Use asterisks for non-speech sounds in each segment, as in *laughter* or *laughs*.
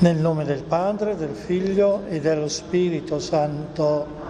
Nel nome del Padre, del Figlio e dello Spirito Santo.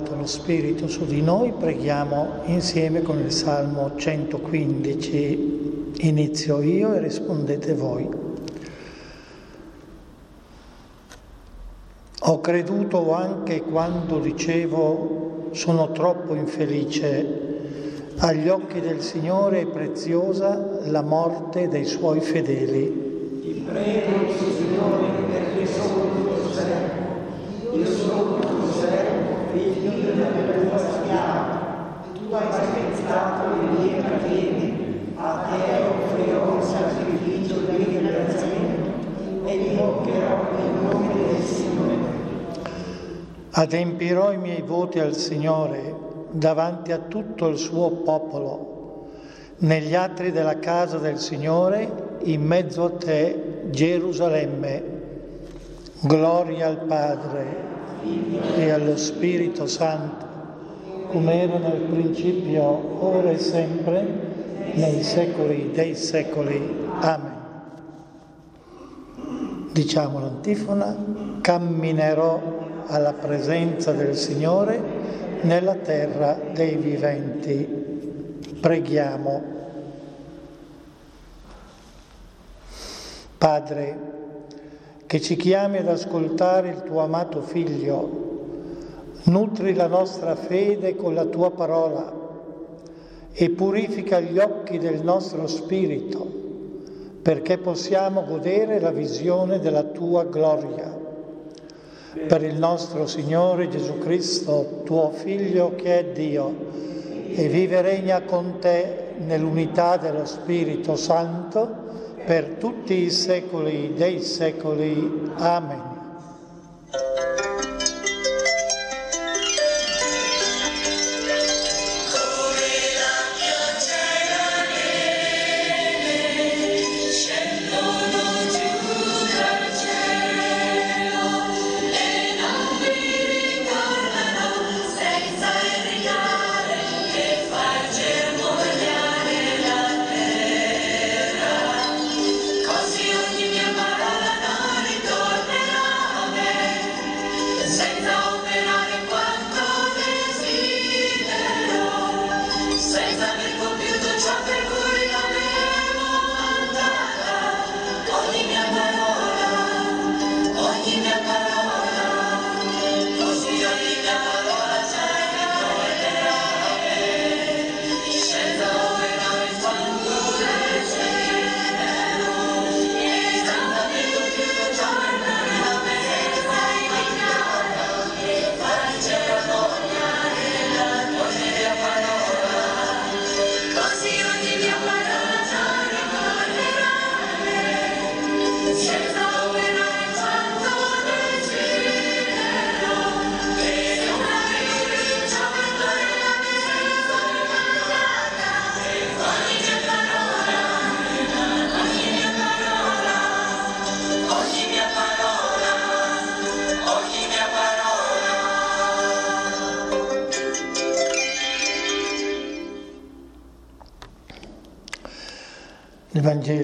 Invocato lo Spirito su di noi, preghiamo insieme con il Salmo 115. Inizio io e rispondete voi. Ho creduto anche quando dicevo sono troppo infelice. Agli occhi del Signore è preziosa la morte dei suoi fedeli. Ti prego, Signore, perché sono tuo servo. Io sono tuo servo, figlio della tua schiava. Tu hai spezzato le mie catene. A te offrirò un sacrificio di ringraziamento e invocherò il nome del Signore. Adempirò i miei voti al Signore davanti a tutto il suo popolo, negli atri della casa del Signore, in mezzo a te, Gerusalemme. Gloria al Padre e allo Spirito Santo, come era nel principio, ora e sempre, nei secoli dei secoli. Amen. Diciamo l'antifona, camminerò alla presenza del Signore nella terra dei viventi. Preghiamo. Padre, che ci chiami ad ascoltare il tuo amato Figlio, nutri la nostra fede con la tua parola e purifica gli occhi del nostro spirito perché possiamo godere la visione della tua gloria. Per il nostro Signore Gesù Cristo, tuo Figlio che è Dio, e vive e regna con te nell'unità dello Spirito Santo per tutti i secoli dei secoli. Amen.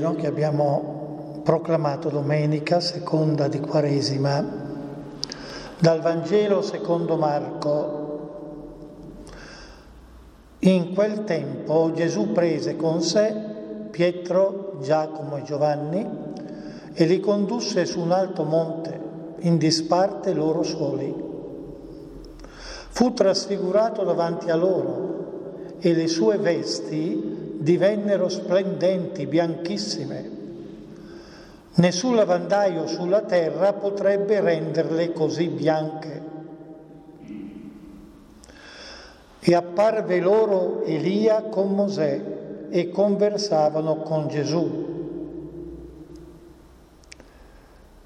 Vangelo che abbiamo proclamato domenica seconda di Quaresima, dal Vangelo secondo Marco. In quel tempo Gesù prese con sé Pietro, Giacomo e Giovanni e li condusse su un alto monte, in disparte loro soli. Fu trasfigurato davanti a loro e le sue vesti divennero splendenti, bianchissime. Nessun lavandaio sulla terra potrebbe renderle così bianche. E apparve loro Elia con Mosè e conversavano con Gesù.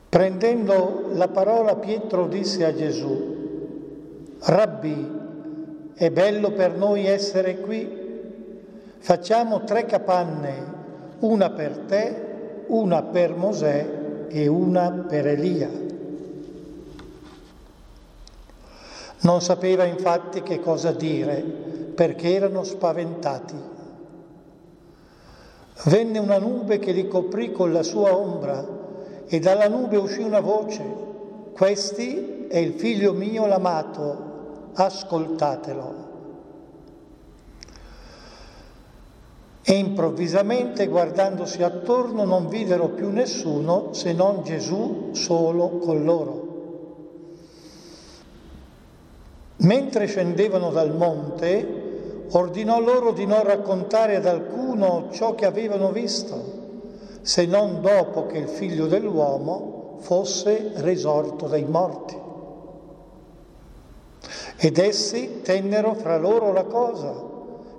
Prendendo la parola Pietro disse a Gesù, Rabbi, è bello per noi essere qui, facciamo tre capanne, una per te, una per Mosè e una per Elia. Non sapeva infatti che cosa dire perché erano spaventati. Venne una nube che li coprì con la sua ombra e dalla nube uscì una voce, questi è il figlio mio l'amato, ascoltatelo. E improvvisamente, guardandosi attorno, non videro più nessuno se non Gesù solo con loro. Mentre scendevano dal monte, ordinò loro di non raccontare ad alcuno ciò che avevano visto se non dopo che il figlio dell'uomo fosse risorto dai morti. Ed essi tennero fra loro la cosa,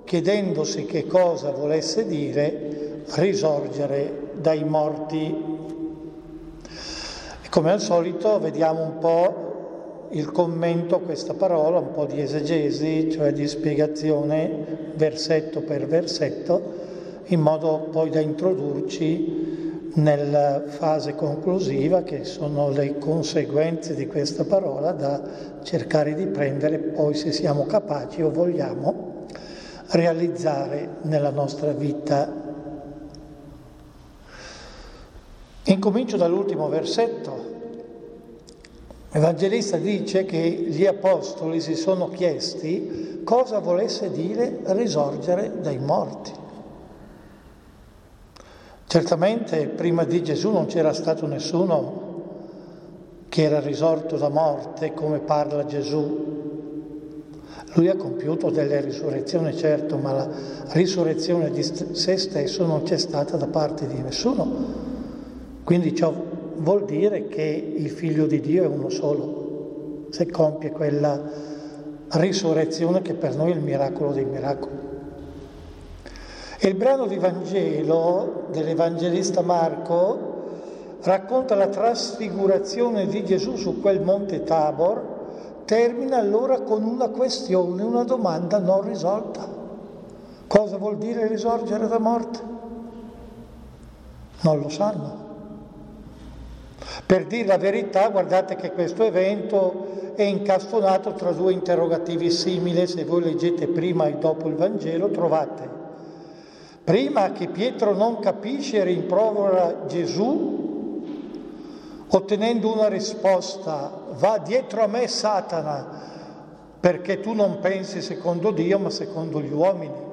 chiedendosi che cosa volesse dire risorgere dai morti. Come al solito vediamo un po' il commento a questa parola, un po' di esegesi, cioè di spiegazione versetto per versetto, in modo poi da introdurci nella fase conclusiva che sono le conseguenze di questa parola da cercare di prendere poi se siamo capaci o vogliamo realizzare nella nostra vita. Incomincio dall'ultimo versetto. L'Evangelista dice che gli apostoli si sono chiesti cosa volesse dire risorgere dai morti. Certamente prima di Gesù non c'era stato nessuno che era risorto da morte come parla Gesù. Lui ha compiuto delle risurrezioni, certo, ma la risurrezione di se stesso non c'è stata da parte di nessuno. Quindi ciò vuol dire che il figlio di Dio è uno solo, se compie quella risurrezione che per noi è il miracolo dei miracoli. E il brano di Vangelo dell'Evangelista Marco racconta la trasfigurazione di Gesù su quel monte Tabor, termina allora con una questione, una domanda non risolta. Cosa vuol dire risorgere da morte? Non lo sanno. Per dire la verità, guardate che questo evento è incastonato tra due interrogativi simili, se voi leggete prima e dopo il Vangelo trovate Prima che Pietro non capisce e rimprovera Gesù, ottenendo una risposta, va dietro a me Satana, perché tu non pensi secondo Dio ma secondo gli uomini.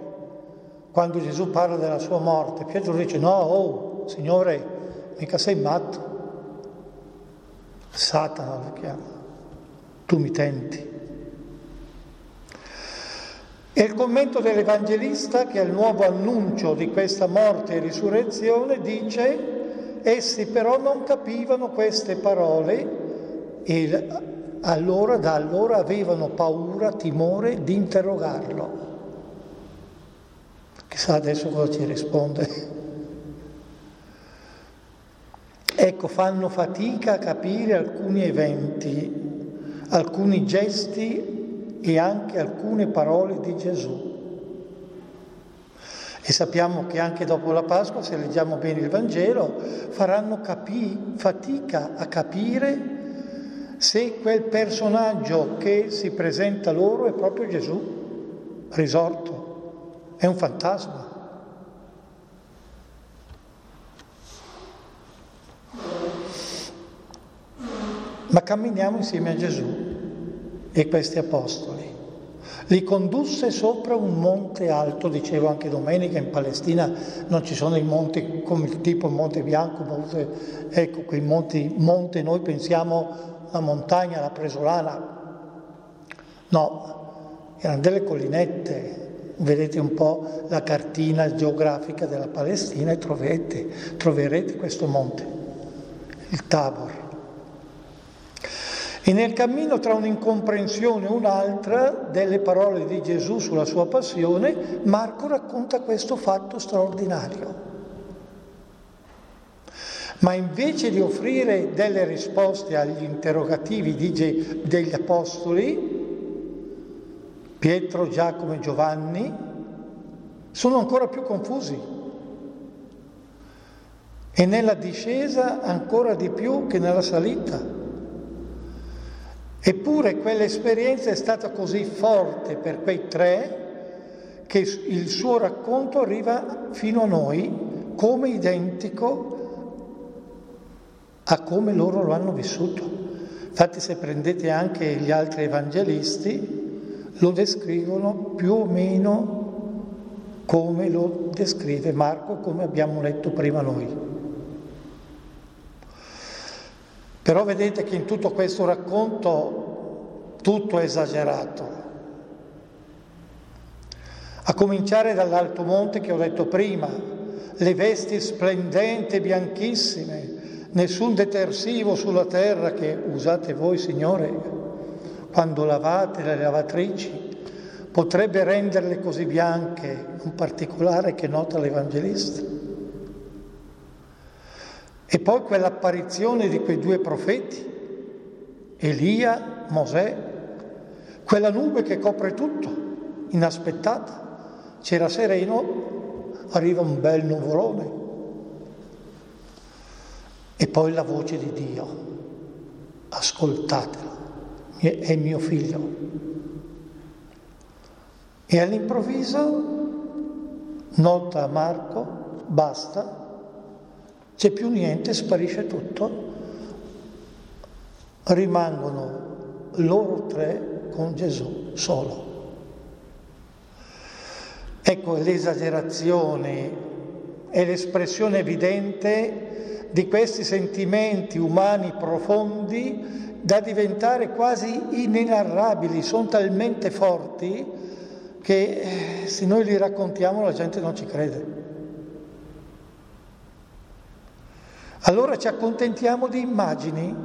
Quando Gesù parla della sua morte, Pietro dice no, oh, Signore, mica sei matto. Satana lo chiama, tu mi tenti. E il commento dell'Evangelista, che il nuovo annuncio di questa morte e risurrezione, dice, essi però non capivano queste parole e allora, da allora avevano paura, timore di interrogarlo. Chissà adesso cosa ci risponde. Ecco, fanno fatica a capire alcuni eventi, alcuni gesti e anche alcune parole di Gesù. E sappiamo che anche dopo la Pasqua, se leggiamo bene il Vangelo, faranno capi- fatica a capire se quel personaggio che si presenta loro è proprio Gesù risorto, è un fantasma. Ma camminiamo insieme a Gesù e questi apostoli. Li condusse sopra un monte alto, dicevo anche domenica, in Palestina non ci sono i monti come il tipo Monte Bianco, monte, ecco quei monti, monte noi pensiamo la montagna, la presolana. No, erano delle collinette, vedete un po' la cartina geografica della Palestina e troverete, troverete questo monte, il Tabor. E nel cammino tra un'incomprensione e un'altra delle parole di Gesù sulla sua passione, Marco racconta questo fatto straordinario. Ma invece di offrire delle risposte agli interrogativi degli apostoli, Pietro, Giacomo e Giovanni sono ancora più confusi e nella discesa ancora di più che nella salita. Eppure quell'esperienza è stata così forte per quei tre che il suo racconto arriva fino a noi come identico a come loro lo hanno vissuto. Infatti se prendete anche gli altri evangelisti, lo descrivono più o meno come lo descrive Marco, come abbiamo letto prima noi. Però vedete che in tutto questo racconto tutto è esagerato. A cominciare dall'alto monte che ho detto prima, le vesti splendenti, bianchissime, nessun detersivo sulla terra che usate voi, Signore, quando lavate le lavatrici, potrebbe renderle così bianche, un particolare che nota l'Evangelista. E poi quell'apparizione di quei due profeti, Elia, Mosè, quella nube che copre tutto, inaspettata. C'era sereno, arriva un bel nuvolone. E poi la voce di Dio, ascoltatela, è mio figlio. E all'improvviso nota Marco, basta, c'è più niente, sparisce tutto, rimangono loro tre con Gesù solo. Ecco l'esagerazione è l'espressione evidente di questi sentimenti umani profondi da diventare quasi inenarrabili, sono talmente forti che eh, se noi li raccontiamo la gente non ci crede. Allora ci accontentiamo di immagini,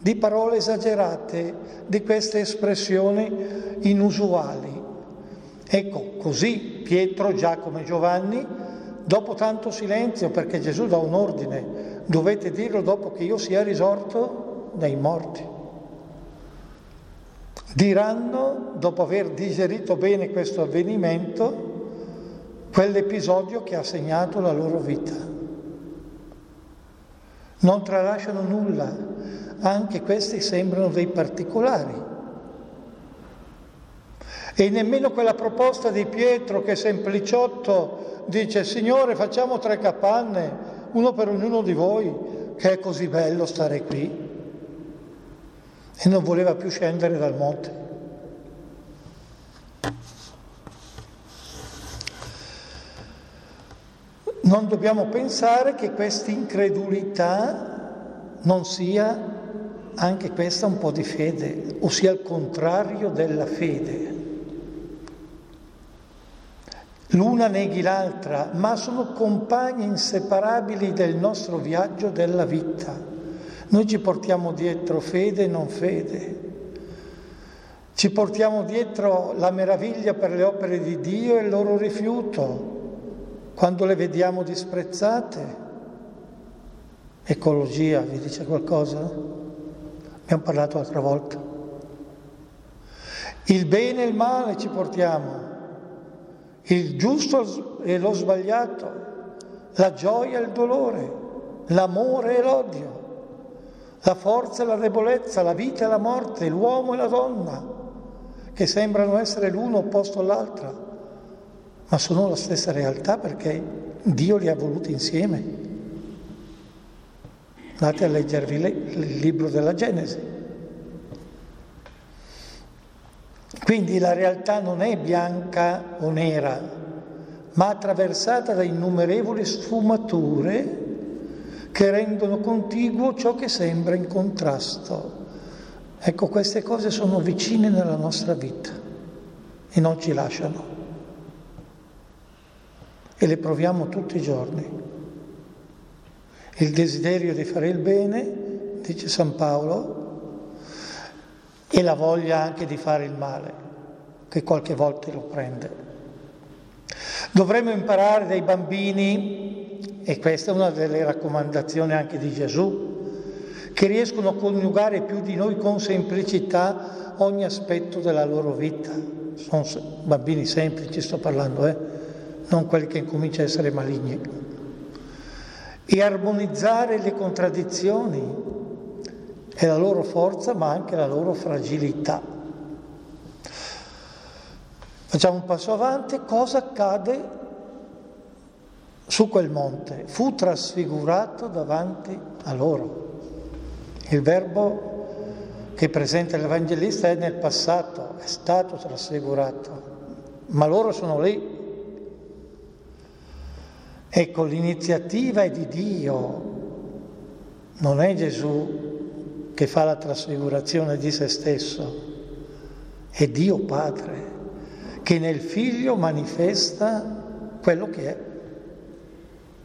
di parole esagerate, di queste espressioni inusuali. Ecco, così Pietro, Giacomo e Giovanni, dopo tanto silenzio, perché Gesù dà un ordine, dovete dirlo dopo che io sia risorto dai morti. Diranno, dopo aver digerito bene questo avvenimento, quell'episodio che ha segnato la loro vita non tralasciano nulla, anche questi sembrano dei particolari. E nemmeno quella proposta di Pietro che sempliciotto dice Signore facciamo tre capanne, uno per ognuno di voi, che è così bello stare qui. E non voleva più scendere dal monte. Non dobbiamo pensare che questa incredulità non sia anche questa un po' di fede, o sia il contrario della fede. L'una neghi l'altra, ma sono compagni inseparabili del nostro viaggio della vita. Noi ci portiamo dietro fede e non fede. Ci portiamo dietro la meraviglia per le opere di Dio e il loro rifiuto quando le vediamo disprezzate, ecologia vi dice qualcosa? Abbiamo parlato l'altra volta. Il bene e il male ci portiamo, il giusto e lo sbagliato, la gioia e il dolore, l'amore e l'odio, la forza e la debolezza, la vita e la morte, l'uomo e la donna, che sembrano essere l'uno opposto all'altra ma sono la stessa realtà perché Dio li ha voluti insieme. Andate a leggervi il libro della Genesi. Quindi la realtà non è bianca o nera, ma attraversata da innumerevoli sfumature che rendono contiguo ciò che sembra in contrasto. Ecco, queste cose sono vicine nella nostra vita e non ci lasciano. E le proviamo tutti i giorni. Il desiderio di fare il bene, dice San Paolo, e la voglia anche di fare il male, che qualche volta lo prende. Dovremmo imparare dai bambini, e questa è una delle raccomandazioni anche di Gesù, che riescono a coniugare più di noi con semplicità ogni aspetto della loro vita. Sono bambini semplici, sto parlando, eh? Non quelli che incominciano a essere maligni e armonizzare le contraddizioni e la loro forza ma anche la loro fragilità. Facciamo un passo avanti, cosa accade su quel monte? Fu trasfigurato davanti a loro. Il verbo che presenta l'Evangelista è nel passato, è stato trasfigurato, ma loro sono lì Ecco, l'iniziativa è di Dio, non è Gesù che fa la trasfigurazione di se stesso, è Dio Padre che nel Figlio manifesta quello che è,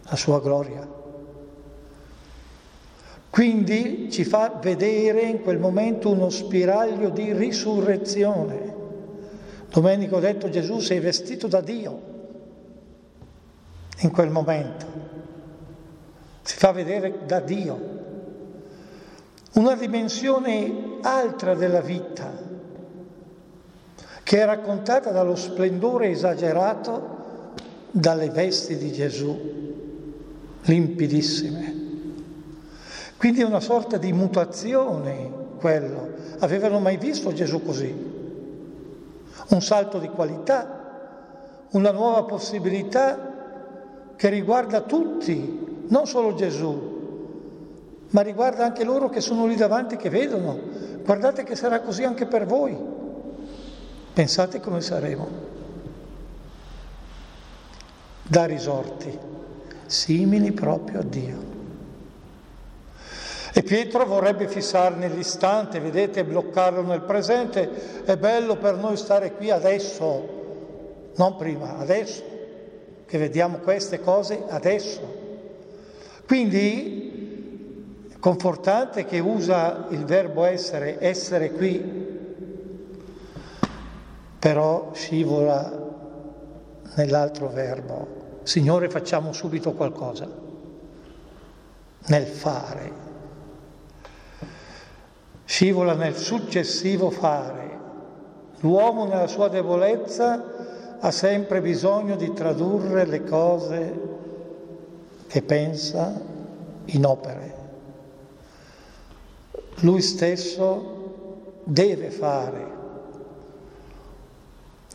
la sua gloria. Quindi ci fa vedere in quel momento uno spiraglio di risurrezione. Domenico ha detto Gesù sei vestito da Dio in quel momento. Si fa vedere da Dio. Una dimensione altra della vita, che è raccontata dallo splendore esagerato dalle vesti di Gesù, limpidissime. Quindi è una sorta di mutazione quello. Avevano mai visto Gesù così? Un salto di qualità, una nuova possibilità che riguarda tutti, non solo Gesù, ma riguarda anche loro che sono lì davanti che vedono. Guardate che sarà così anche per voi. Pensate come saremo. Da risorti, simili proprio a Dio. E Pietro vorrebbe fissarne l'istante, vedete, bloccarlo nel presente. È bello per noi stare qui adesso, non prima, adesso che vediamo queste cose adesso. Quindi confortante che usa il verbo essere, essere qui, però scivola nell'altro verbo. Signore, facciamo subito qualcosa, nel fare. Scivola nel successivo fare. L'uomo nella sua debolezza ha sempre bisogno di tradurre le cose che pensa in opere. Lui stesso deve fare.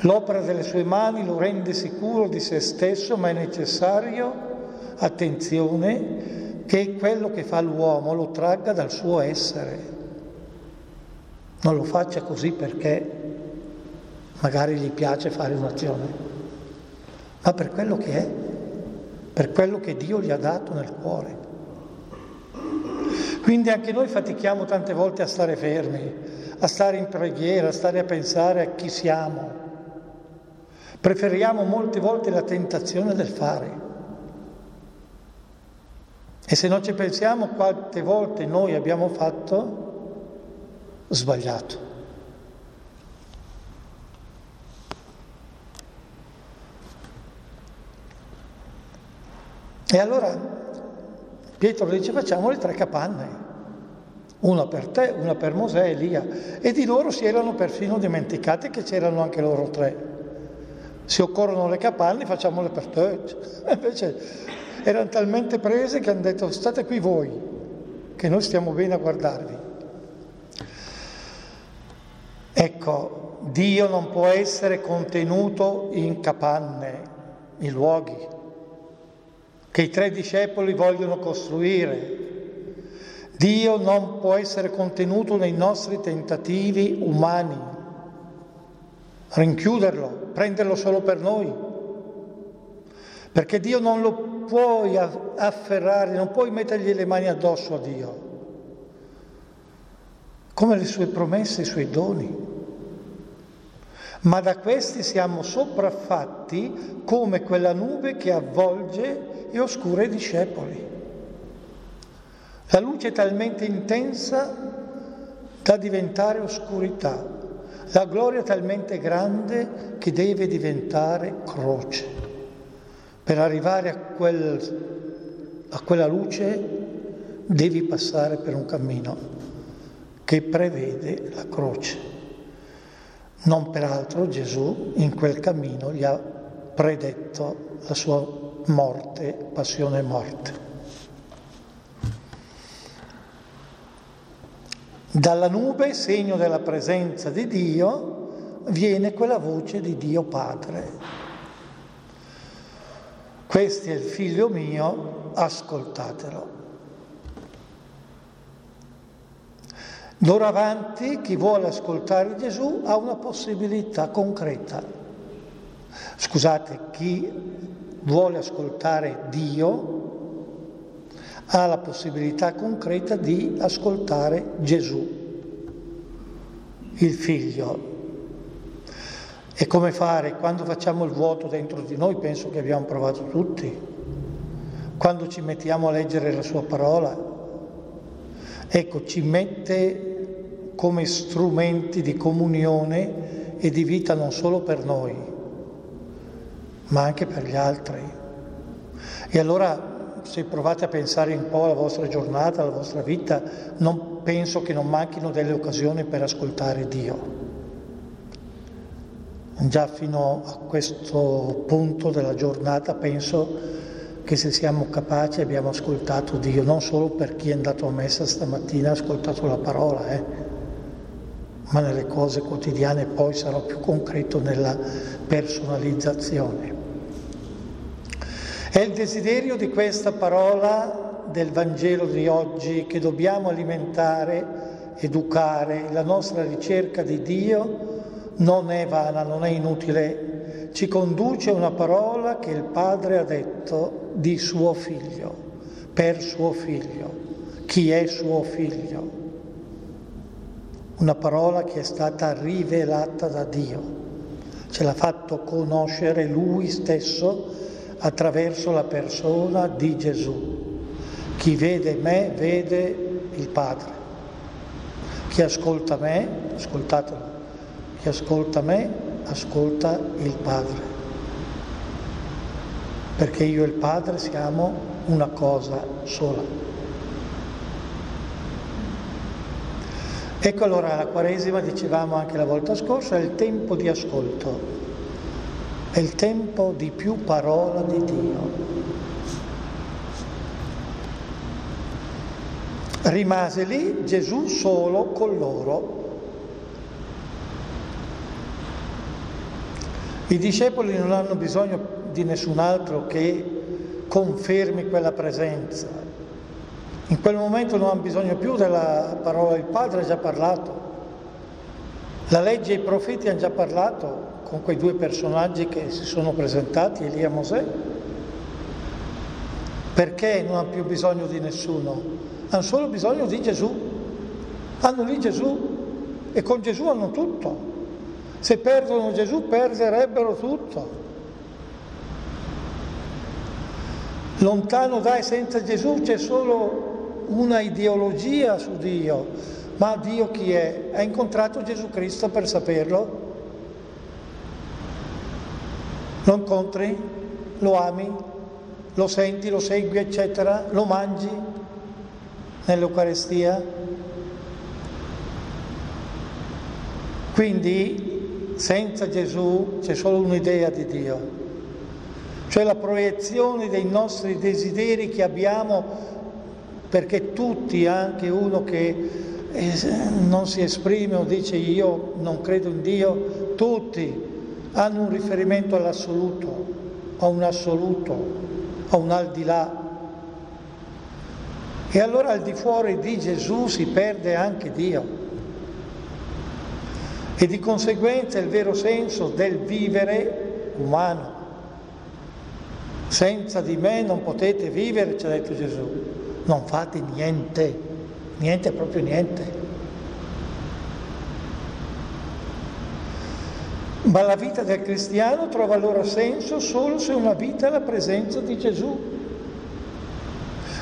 L'opera delle sue mani lo rende sicuro di se stesso, ma è necessario, attenzione, che quello che fa l'uomo lo tragga dal suo essere. Non lo faccia così perché magari gli piace fare un'azione, ma per quello che è, per quello che Dio gli ha dato nel cuore. Quindi anche noi fatichiamo tante volte a stare fermi, a stare in preghiera, a stare a pensare a chi siamo. Preferiamo molte volte la tentazione del fare. E se non ci pensiamo quante volte noi abbiamo fatto sbagliato. E allora Pietro dice facciamo le tre capanne, una per te, una per Mosè e Elia. E di loro si erano perfino dimenticati che c'erano anche loro tre. Se occorrono le capanne facciamole per te. *laughs* Invece erano talmente prese che hanno detto state qui voi, che noi stiamo bene a guardarvi. Ecco, Dio non può essere contenuto in capanne, in luoghi che i tre discepoli vogliono costruire. Dio non può essere contenuto nei nostri tentativi umani, rinchiuderlo, prenderlo solo per noi, perché Dio non lo puoi afferrare, non puoi mettergli le mani addosso a Dio, come le sue promesse, i suoi doni. Ma da questi siamo sopraffatti come quella nube che avvolge e oscura i discepoli. La luce è talmente intensa da diventare oscurità, la gloria è talmente grande che deve diventare croce. Per arrivare a, quel, a quella luce devi passare per un cammino che prevede la croce. Non peraltro Gesù in quel cammino gli ha predetto la sua morte, passione e morte. Dalla nube, segno della presenza di Dio, viene quella voce di Dio Padre. Questo è il figlio mio, ascoltatelo. D'ora avanti chi vuole ascoltare Gesù ha una possibilità concreta. Scusate, chi vuole ascoltare Dio ha la possibilità concreta di ascoltare Gesù, il figlio. E come fare? Quando facciamo il vuoto dentro di noi, penso che abbiamo provato tutti, quando ci mettiamo a leggere la sua parola, ecco, ci mette come strumenti di comunione e di vita non solo per noi, ma anche per gli altri. E allora se provate a pensare un po' alla vostra giornata, alla vostra vita, non penso che non manchino delle occasioni per ascoltare Dio. Già fino a questo punto della giornata penso che se siamo capaci abbiamo ascoltato Dio, non solo per chi è andato a messa stamattina ha ascoltato la parola, eh, ma nelle cose quotidiane poi sarò più concreto nella personalizzazione. È il desiderio di questa parola del Vangelo di oggi che dobbiamo alimentare, educare. La nostra ricerca di Dio non è vana, non è inutile, ci conduce a una parola che il Padre ha detto di suo figlio, per suo figlio. Chi è suo figlio? Una parola che è stata rivelata da Dio, ce l'ha fatto conoscere Lui stesso attraverso la persona di Gesù. Chi vede me vede il Padre. Chi ascolta me, ascoltatelo, chi ascolta me ascolta il Padre. Perché io e il Padre siamo una cosa sola. Ecco allora la Quaresima, dicevamo anche la volta scorsa, è il tempo di ascolto. È il tempo di più parola di Dio. Rimase lì Gesù solo con loro. I discepoli non hanno bisogno di nessun altro che confermi quella presenza. In quel momento non hanno bisogno più della parola del Padre, ha già parlato. La legge e i profeti hanno già parlato, con quei due personaggi che si sono presentati, Elia e Mosè? Perché non hanno più bisogno di nessuno? Hanno solo bisogno di Gesù. Hanno lì Gesù e con Gesù hanno tutto. Se perdono Gesù perderebbero tutto. Lontano dai senza Gesù c'è solo una ideologia su Dio, ma Dio chi è? Ha incontrato Gesù Cristo per saperlo? Lo incontri, lo ami, lo senti, lo segui, eccetera, lo mangi nell'Eucarestia. Quindi senza Gesù c'è solo un'idea di Dio, cioè la proiezione dei nostri desideri che abbiamo perché tutti, anche uno che eh, non si esprime o dice io non credo in Dio, tutti hanno un riferimento all'assoluto, a un assoluto, a un al di là. E allora al di fuori di Gesù si perde anche Dio. E di conseguenza il vero senso del vivere umano. Senza di me non potete vivere, ci ha detto Gesù. Non fate niente, niente proprio niente. Ma la vita del cristiano trova allora senso solo se una vita è la presenza di Gesù,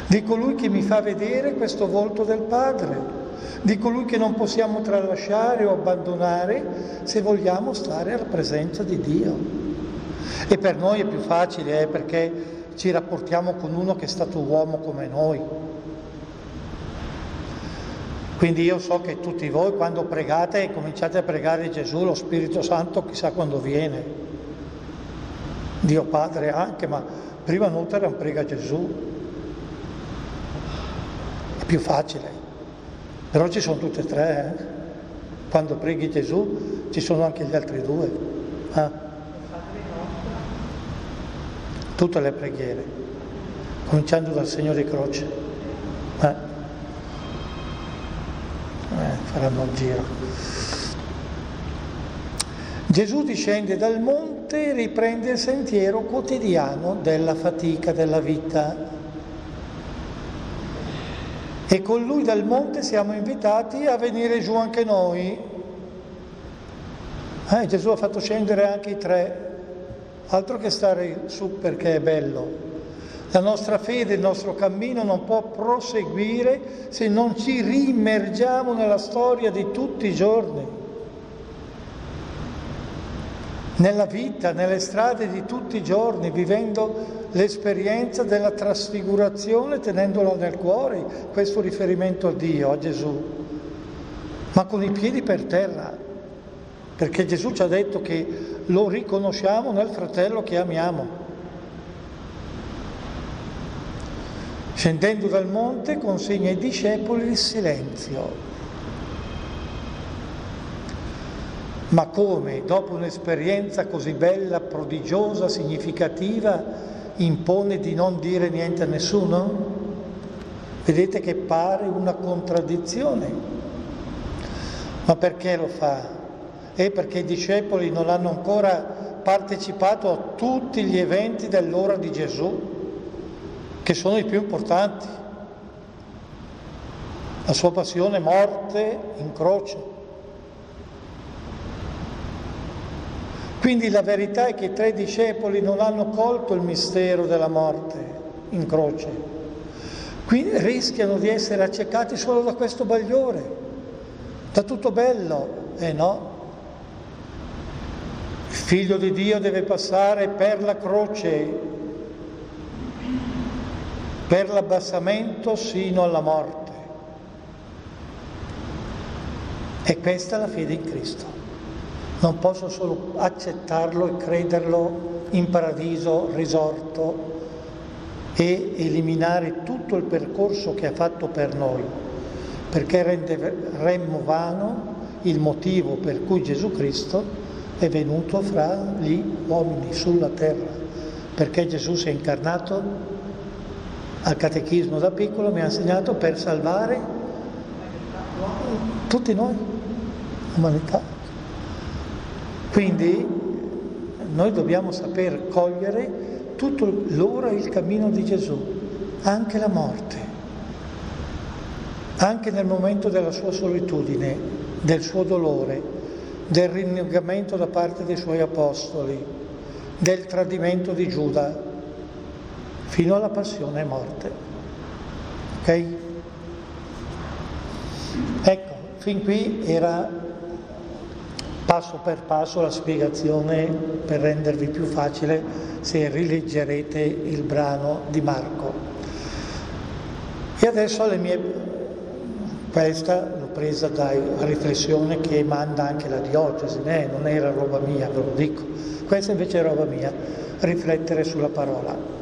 di colui che mi fa vedere questo volto del Padre, di colui che non possiamo tralasciare o abbandonare se vogliamo stare alla presenza di Dio. E per noi è più facile eh, perché ci rapportiamo con uno che è stato uomo come noi. Quindi io so che tutti voi quando pregate cominciate a pregare Gesù, lo Spirito Santo chissà quando viene. Dio Padre anche, ma prima Nuteran prega Gesù. È più facile. Però ci sono tutte e tre. Eh? Quando preghi Gesù ci sono anche gli altri due. Eh? Tutte le preghiere, cominciando dal segno di croce. Eh? Eh, faranno il giro. Gesù discende dal monte e riprende il sentiero quotidiano della fatica della vita. E con lui dal monte siamo invitati a venire giù anche noi. Eh, Gesù ha fatto scendere anche i tre, altro che stare su perché è bello. La nostra fede, il nostro cammino non può proseguire se non ci rimergiamo nella storia di tutti i giorni, nella vita, nelle strade di tutti i giorni, vivendo l'esperienza della trasfigurazione, tenendola nel cuore, questo riferimento a Dio, a Gesù, ma con i piedi per terra, perché Gesù ci ha detto che lo riconosciamo nel fratello che amiamo. Scendendo dal monte consegna ai discepoli il silenzio. Ma come, dopo un'esperienza così bella, prodigiosa, significativa, impone di non dire niente a nessuno? Vedete che pare una contraddizione. Ma perché lo fa? È perché i discepoli non hanno ancora partecipato a tutti gli eventi dell'ora di Gesù che sono i più importanti. La sua passione, morte in croce. Quindi la verità è che i tre discepoli non hanno colto il mistero della morte in croce. Quindi rischiano di essere accecati solo da questo bagliore, da tutto bello. Eh no. Il figlio di Dio deve passare per la croce per l'abbassamento sino alla morte. E questa è la fede in Cristo. Non posso solo accettarlo e crederlo in paradiso risorto e eliminare tutto il percorso che ha fatto per noi, perché renderemmo vano il motivo per cui Gesù Cristo è venuto fra gli uomini sulla terra, perché Gesù si è incarnato al catechismo da piccolo mi ha insegnato per salvare tutti noi, l'umanità. Quindi noi dobbiamo saper cogliere tutto l'ora e il cammino di Gesù, anche la morte, anche nel momento della sua solitudine, del suo dolore, del rinnegamento da parte dei suoi apostoli, del tradimento di Giuda fino alla passione e morte. Ok? Ecco, fin qui era passo per passo la spiegazione per rendervi più facile se rileggerete il brano di Marco. E adesso le mie... questa l'ho presa da riflessione che manda anche la diocesi, eh? non era roba mia, ve lo dico. Questa invece è roba mia, riflettere sulla parola.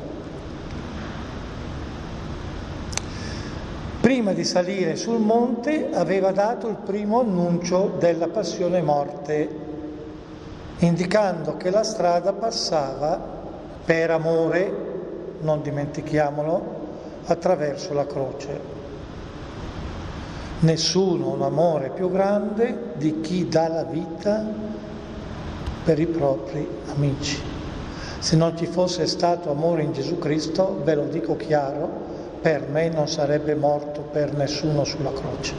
Prima di salire sul monte aveva dato il primo annuncio della passione morte, indicando che la strada passava per amore, non dimentichiamolo, attraverso la croce. Nessuno ha un amore più grande di chi dà la vita per i propri amici. Se non ci fosse stato amore in Gesù Cristo, ve lo dico chiaro, per me non sarebbe morto per nessuno sulla croce.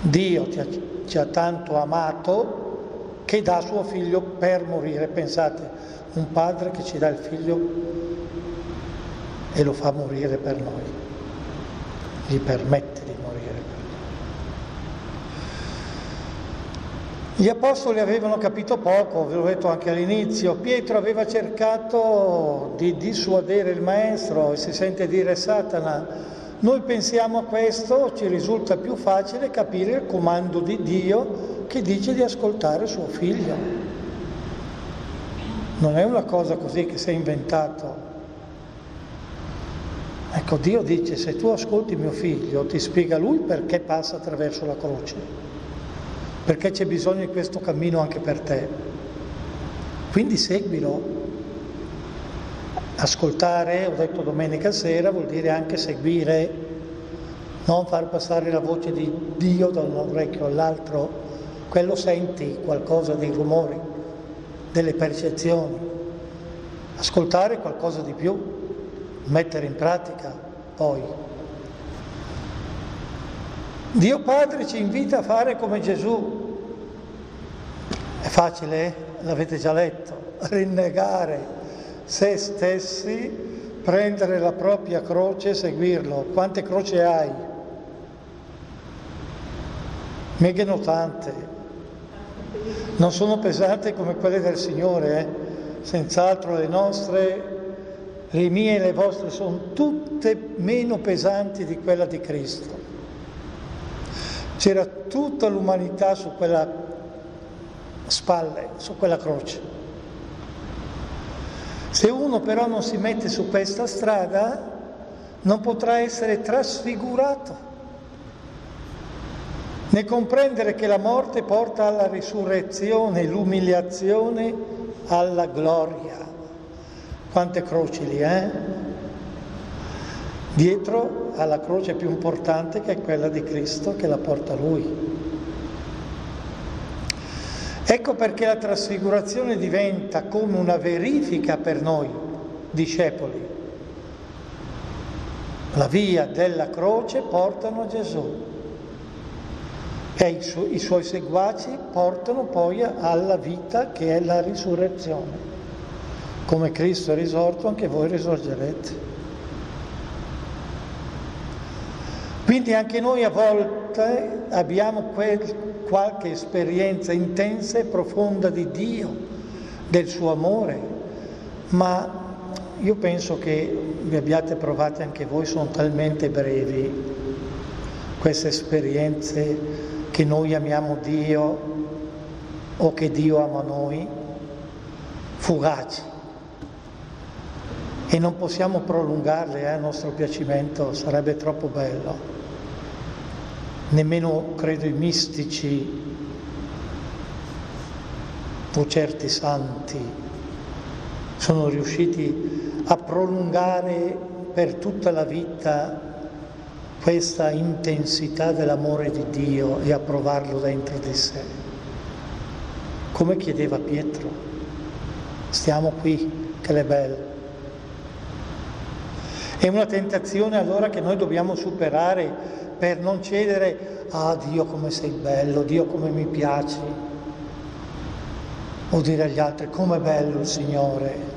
Dio ti ha, ci ha tanto amato che dà suo figlio per morire. Pensate, un padre che ci dà il figlio e lo fa morire per noi, gli permette di morire per noi. Gli apostoli avevano capito poco, ve l'ho detto anche all'inizio, Pietro aveva cercato di dissuadere il maestro e si sente dire Satana, noi pensiamo a questo, ci risulta più facile capire il comando di Dio che dice di ascoltare suo figlio. Non è una cosa così che si è inventato. Ecco, Dio dice, se tu ascolti mio figlio, ti spiega lui perché passa attraverso la croce, perché c'è bisogno di questo cammino anche per te. Quindi seguilo, Ascoltare, ho detto domenica sera, vuol dire anche seguire, non far passare la voce di Dio da un orecchio all'altro, quello senti qualcosa dei rumori, delle percezioni. Ascoltare qualcosa di più, mettere in pratica poi. Dio Padre ci invita a fare come Gesù. È facile, eh? l'avete già letto, rinnegare se stessi, prendere la propria croce e seguirlo. Quante croci hai? Megano tante. Non sono pesanti come quelle del Signore, eh? senz'altro le nostre, le mie e le vostre sono tutte meno pesanti di quella di Cristo. C'era tutta l'umanità su quella spalle, su quella croce. Se uno però non si mette su questa strada, non potrà essere trasfigurato, né comprendere che la morte porta alla risurrezione, l'umiliazione alla gloria. Quante croci lì, eh? Dietro alla croce più importante che è quella di Cristo che la porta lui. Ecco perché la trasfigurazione diventa come una verifica per noi, discepoli. La via della croce portano Gesù e i, su- i suoi seguaci portano poi alla vita che è la risurrezione. Come Cristo è risorto, anche voi risorgerete. Quindi anche noi a volte abbiamo quel qualche esperienza intensa e profonda di Dio, del suo amore, ma io penso che vi abbiate provate anche voi, sono talmente brevi queste esperienze che noi amiamo Dio o che Dio ama noi, fugaci. E non possiamo prolungarle eh, a nostro piacimento, sarebbe troppo bello nemmeno credo i mistici o certi santi sono riusciti a prolungare per tutta la vita questa intensità dell'amore di Dio e a provarlo dentro di sé. Come chiedeva Pietro, stiamo qui, che è bello. È una tentazione allora che noi dobbiamo superare per non cedere ah Dio come sei bello, Dio come mi piaci, o dire agli altri come bello il Signore.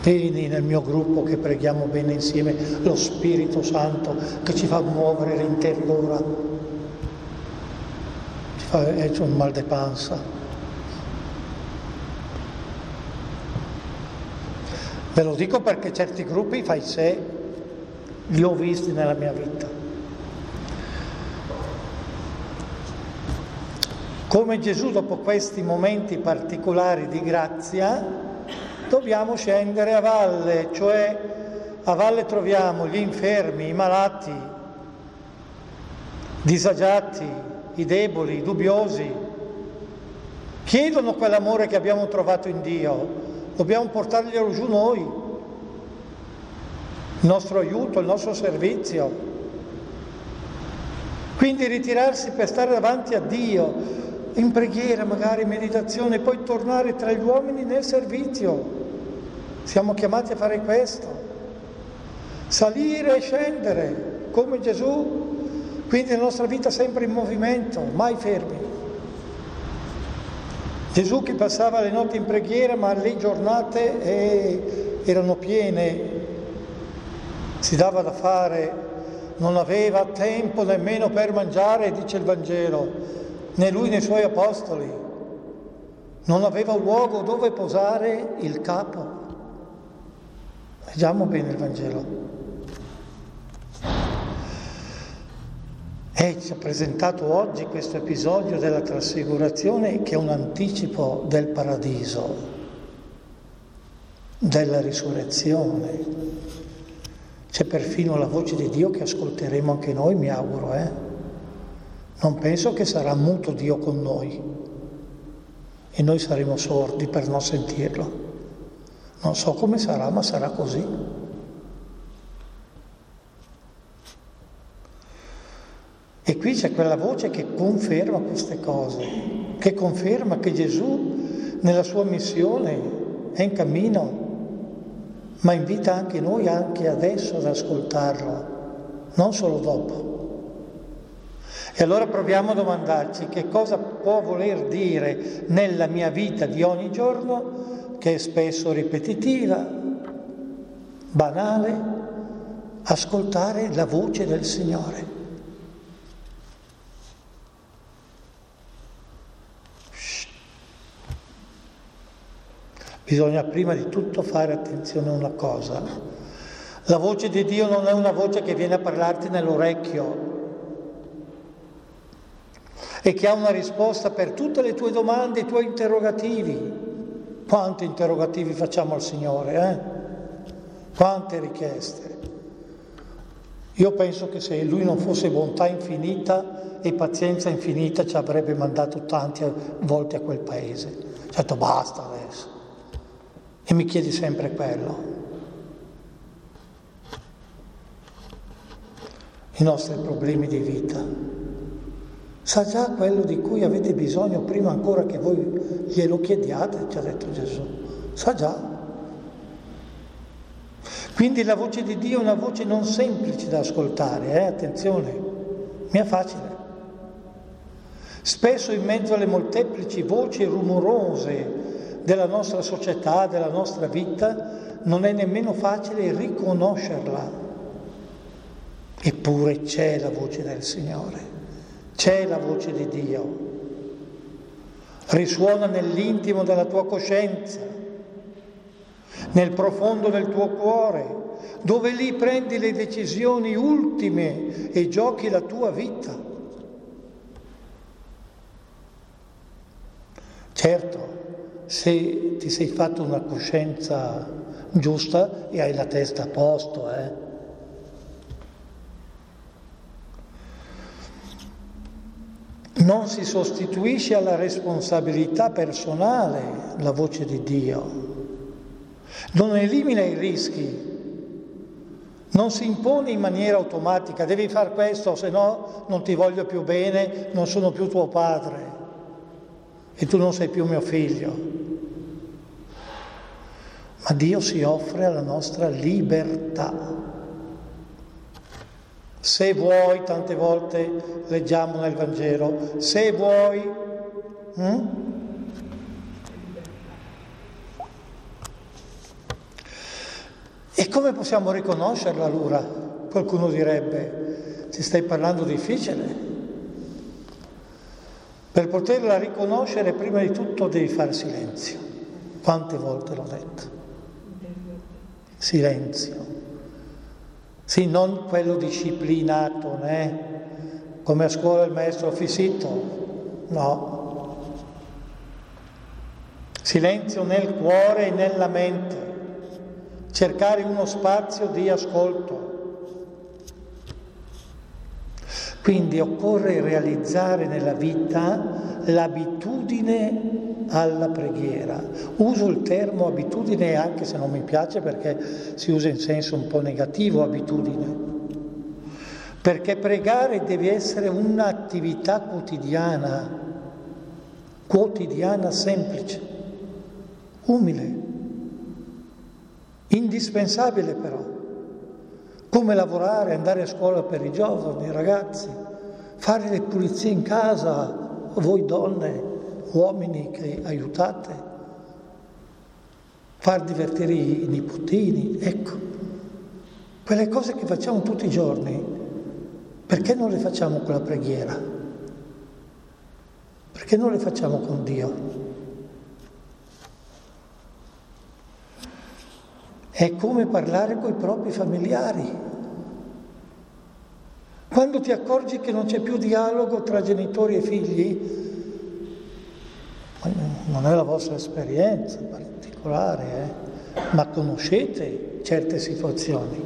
Vieni nel mio gruppo che preghiamo bene insieme, lo Spirito Santo che ci fa muovere l'intera l'ora. Ci fa un mal de panza. Ve lo dico perché certi gruppi fai sé li ho visti nella mia vita. Come Gesù dopo questi momenti particolari di grazia dobbiamo scendere a valle, cioè a valle troviamo gli infermi, i malati, disagiati, i deboli, i dubbiosi. Chiedono quell'amore che abbiamo trovato in Dio, dobbiamo portarglielo giù noi il nostro aiuto, il nostro servizio. Quindi ritirarsi per stare davanti a Dio, in preghiera, magari in meditazione, poi tornare tra gli uomini nel servizio. Siamo chiamati a fare questo. Salire e scendere, come Gesù. Quindi la nostra vita sempre in movimento, mai fermi. Gesù che passava le notti in preghiera, ma le giornate eh, erano piene, si dava da fare, non aveva tempo nemmeno per mangiare, dice il Vangelo, né lui né i suoi apostoli. Non aveva luogo dove posare il capo. Leggiamo bene il Vangelo. E ci ha presentato oggi questo episodio della trasfigurazione che è un anticipo del paradiso, della risurrezione. C'è perfino la voce di Dio che ascolteremo anche noi, mi auguro, eh? Non penso che sarà muto Dio con noi e noi saremo sordi per non sentirlo. Non so come sarà, ma sarà così. E qui c'è quella voce che conferma queste cose, che conferma che Gesù nella sua missione è in cammino, ma invita anche noi anche adesso ad ascoltarlo, non solo dopo. E allora proviamo a domandarci che cosa può voler dire nella mia vita di ogni giorno che è spesso ripetitiva, banale, ascoltare la voce del Signore. Bisogna prima di tutto fare attenzione a una cosa. La voce di Dio non è una voce che viene a parlarti nell'orecchio e che ha una risposta per tutte le tue domande, i tuoi interrogativi. Quanti interrogativi facciamo al Signore, eh? Quante richieste. Io penso che se Lui non fosse bontà infinita e pazienza infinita ci avrebbe mandato tanti volte a quel paese. Detto basta. E mi chiedi sempre quello. I nostri problemi di vita. Sa già quello di cui avete bisogno prima ancora che voi glielo chiediate, ci ha detto Gesù. Sa già. Quindi la voce di Dio è una voce non semplice da ascoltare, eh? attenzione, mi è facile. Spesso in mezzo alle molteplici voci rumorose della nostra società, della nostra vita, non è nemmeno facile riconoscerla. Eppure c'è la voce del Signore. C'è la voce di Dio, risuona nell'intimo della tua coscienza, nel profondo del tuo cuore, dove lì prendi le decisioni ultime e giochi la tua vita. Certo, se ti sei fatto una coscienza giusta e hai la testa a posto, eh? non si sostituisce alla responsabilità personale la voce di Dio, non elimina i rischi, non si impone in maniera automatica, devi fare questo, se no non ti voglio più bene, non sono più tuo padre e tu non sei più mio figlio. Ma Dio si offre alla nostra libertà. Se vuoi, tante volte leggiamo nel Vangelo, se vuoi... Hm? E come possiamo riconoscerla allora? Qualcuno direbbe, ci stai parlando difficile. Per poterla riconoscere prima di tutto devi fare silenzio. Quante volte l'ho detto? Silenzio. Sì, non quello disciplinato, né? come a scuola il maestro Fisito, no. Silenzio nel cuore e nella mente, cercare uno spazio di ascolto. Quindi occorre realizzare nella vita l'abitudine alla preghiera. Uso il termine abitudine anche se non mi piace perché si usa in senso un po' negativo abitudine. perché pregare deve essere un'attività quotidiana, quotidiana semplice, umile, indispensabile però, come lavorare, andare a scuola per i giovani, i ragazzi, fare le pulizie in casa, voi donne, uomini che aiutate, far divertire i nipotini, ecco, quelle cose che facciamo tutti i giorni perché non le facciamo con la preghiera? Perché non le facciamo con Dio? È come parlare con i propri familiari. Quando ti accorgi che non c'è più dialogo tra genitori e figli, non è la vostra esperienza particolare, eh? ma conoscete certe situazioni.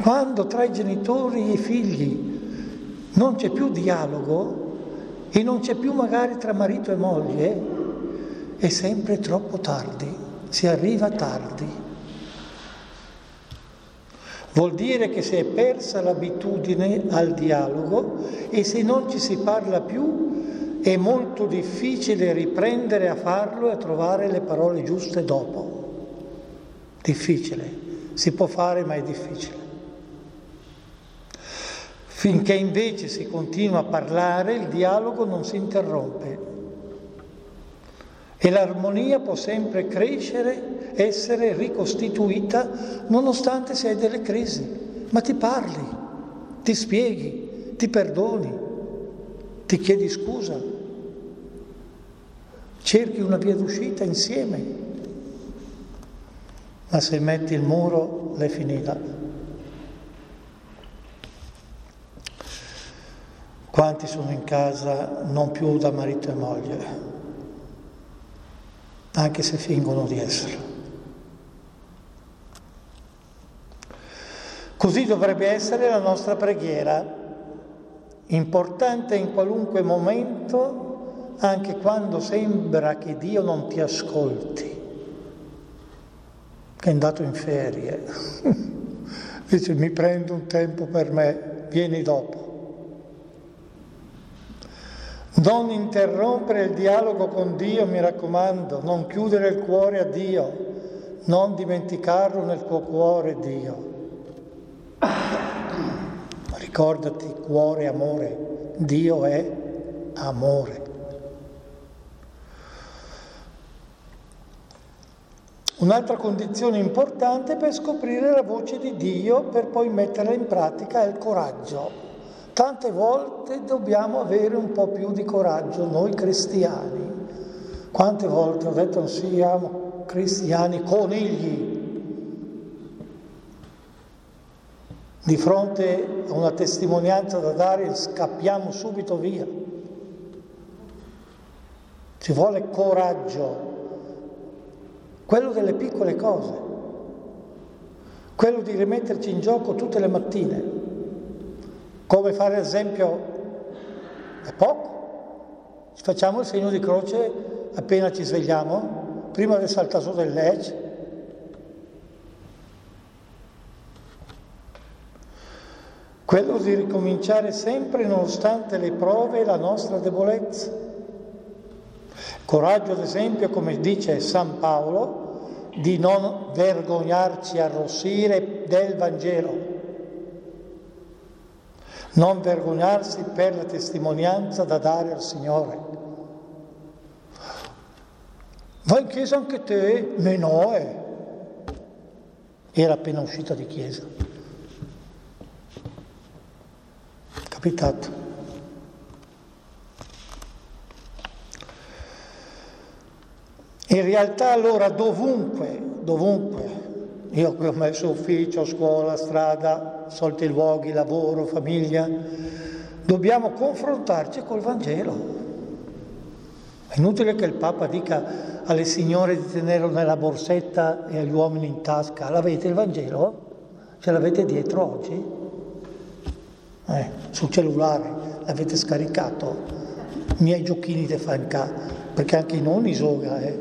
Quando tra i genitori e i figli non c'è più dialogo e non c'è più magari tra marito e moglie, è sempre troppo tardi, si arriva tardi. Vuol dire che si è persa l'abitudine al dialogo e se non ci si parla più è molto difficile riprendere a farlo e a trovare le parole giuste dopo. Difficile, si può fare ma è difficile. Finché invece si continua a parlare, il dialogo non si interrompe e l'armonia può sempre crescere, essere ricostituita, nonostante se hai delle crisi. Ma ti parli, ti spieghi, ti perdoni, ti chiedi scusa, cerchi una via d'uscita insieme. Ma se metti il muro, l'è finita. Quanti sono in casa non più da marito e moglie, anche se fingono di esserlo. Così dovrebbe essere la nostra preghiera, importante in qualunque momento, anche quando sembra che Dio non ti ascolti, che è andato in ferie. *laughs* Dice mi prendo un tempo per me, vieni dopo. Non interrompere il dialogo con Dio, mi raccomando, non chiudere il cuore a Dio, non dimenticarlo nel tuo cuore Dio. Ricordati, cuore, amore, Dio è amore. Un'altra condizione importante per scoprire la voce di Dio per poi metterla in pratica è il coraggio. Tante volte dobbiamo avere un po' più di coraggio noi cristiani. Quante volte ho detto siamo cristiani conigli. Di fronte a una testimonianza da dare scappiamo subito via. Ci vuole coraggio, quello delle piccole cose, quello di rimetterci in gioco tutte le mattine. Come fare esempio, è poco, facciamo il segno di croce appena ci svegliamo, prima del saltato del legge. Quello di ricominciare sempre nonostante le prove e la nostra debolezza. Coraggio, ad esempio, come dice San Paolo, di non vergognarci arrossire del Vangelo non vergognarsi per la testimonianza da dare al Signore. Vai in chiesa anche te? Me no, eh. Era appena uscita di chiesa. Capitato. In realtà allora dovunque, dovunque io qui ho messo ufficio, scuola, strada, soliti luoghi, lavoro, famiglia. Dobbiamo confrontarci col Vangelo. È inutile che il Papa dica alle signore di tenerlo nella borsetta e agli uomini in tasca. L'avete il Vangelo? Ce l'avete dietro oggi? Eh, sul cellulare l'avete scaricato? I miei giochini di fanca, perché anche i nonni soga, eh.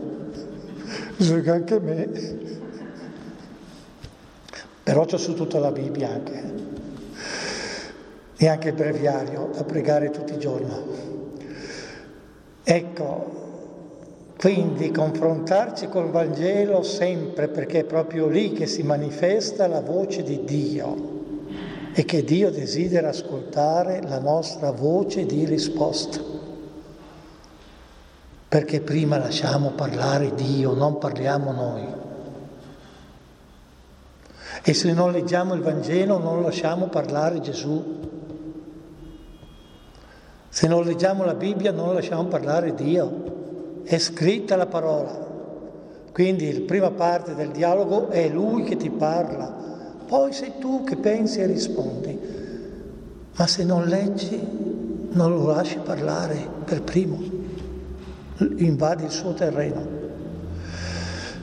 Soga anche me. Però c'è su tutta la Bibbia anche. e anche il breviario da pregare tutti i giorni. Ecco, quindi confrontarci col Vangelo sempre perché è proprio lì che si manifesta la voce di Dio e che Dio desidera ascoltare la nostra voce di risposta. Perché prima lasciamo parlare Dio, non parliamo noi. E se non leggiamo il Vangelo non lasciamo parlare Gesù. Se non leggiamo la Bibbia non lasciamo parlare Dio. È scritta la parola. Quindi la prima parte del dialogo è Lui che ti parla poi sei tu che pensi e rispondi. Ma se non leggi, non lo lasci parlare per primo, invadi il suo terreno.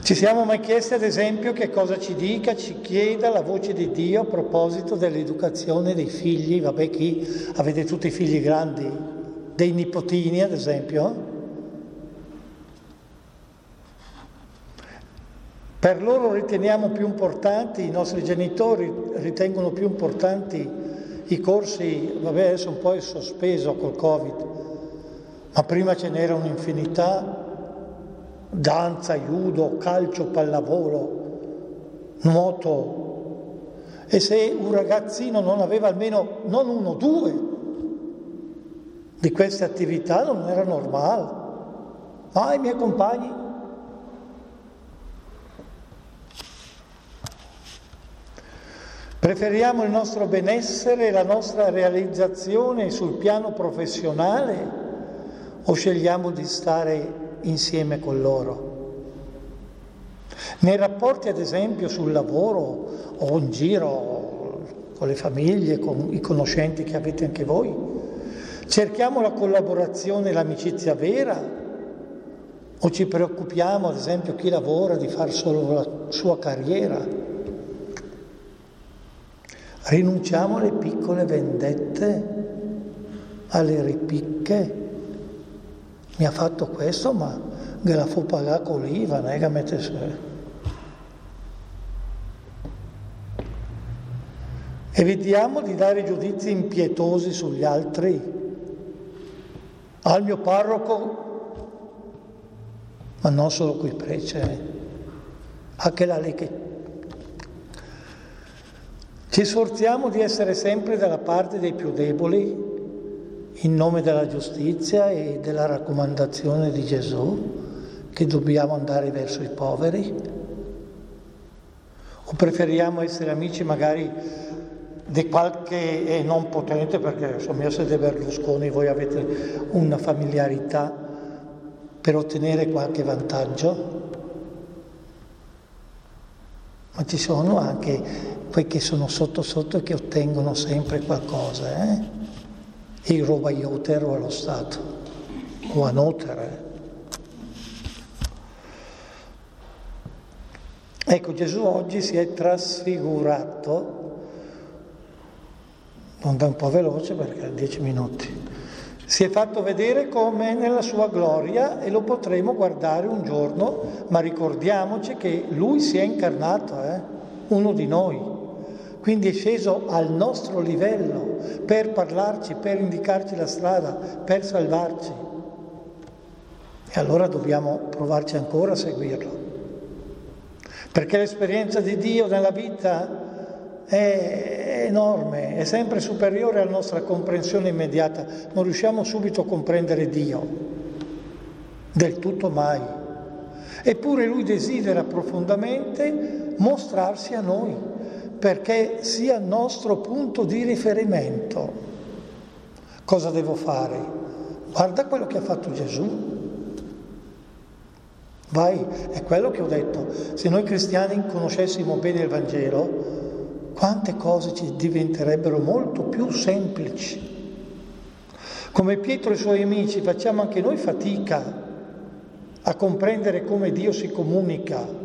Ci siamo mai chiesti ad esempio che cosa ci dica, ci chieda la voce di Dio a proposito dell'educazione dei figli, vabbè chi avete tutti i figli grandi, dei nipotini ad esempio? Per loro riteniamo più importanti, i nostri genitori ritengono più importanti i corsi, vabbè adesso un po' è sospeso col Covid, ma prima ce n'era un'infinità, danza, judo, calcio, pallavolo, nuoto. E se un ragazzino non aveva almeno, non uno, due di queste attività non era normale. Ah, i miei compagni Preferiamo il nostro benessere e la nostra realizzazione sul piano professionale o scegliamo di stare insieme con loro? Nei rapporti, ad esempio, sul lavoro o in giro con le famiglie, con i conoscenti che avete anche voi, cerchiamo la collaborazione e l'amicizia vera o ci preoccupiamo, ad esempio, chi lavora di fare solo la sua carriera? Rinunciamo alle piccole vendette, alle ripicche. Mi ha fatto questo, ma gliela fu pagare con l'IVA, non è che mette su. Evitiamo di dare giudizi impietosi sugli altri. Al mio parroco, ma non solo qui prece, anche la lei ci sforziamo di essere sempre dalla parte dei più deboli in nome della giustizia e della raccomandazione di Gesù che dobbiamo andare verso i poveri? O preferiamo essere amici magari di qualche e non potente, perché insomma io siete Berlusconi, voi avete una familiarità per ottenere qualche vantaggio? Ma ci sono anche quei che sono sotto sotto e che ottengono sempre qualcosa, eh? Il roba aiutero allo Stato, o a notere. Ecco, Gesù oggi si è trasfigurato, da un po' veloce perché ha dieci minuti, si è fatto vedere come nella sua gloria e lo potremo guardare un giorno, ma ricordiamoci che lui si è incarnato, eh? uno di noi. Quindi è sceso al nostro livello per parlarci, per indicarci la strada, per salvarci. E allora dobbiamo provarci ancora a seguirlo. Perché l'esperienza di Dio nella vita è enorme, è sempre superiore alla nostra comprensione immediata. Non riusciamo subito a comprendere Dio, del tutto mai. Eppure Lui desidera profondamente mostrarsi a noi perché sia il nostro punto di riferimento. Cosa devo fare? Guarda quello che ha fatto Gesù. Vai, è quello che ho detto. Se noi cristiani conoscessimo bene il Vangelo, quante cose ci diventerebbero molto più semplici. Come Pietro e i suoi amici facciamo anche noi fatica a comprendere come Dio si comunica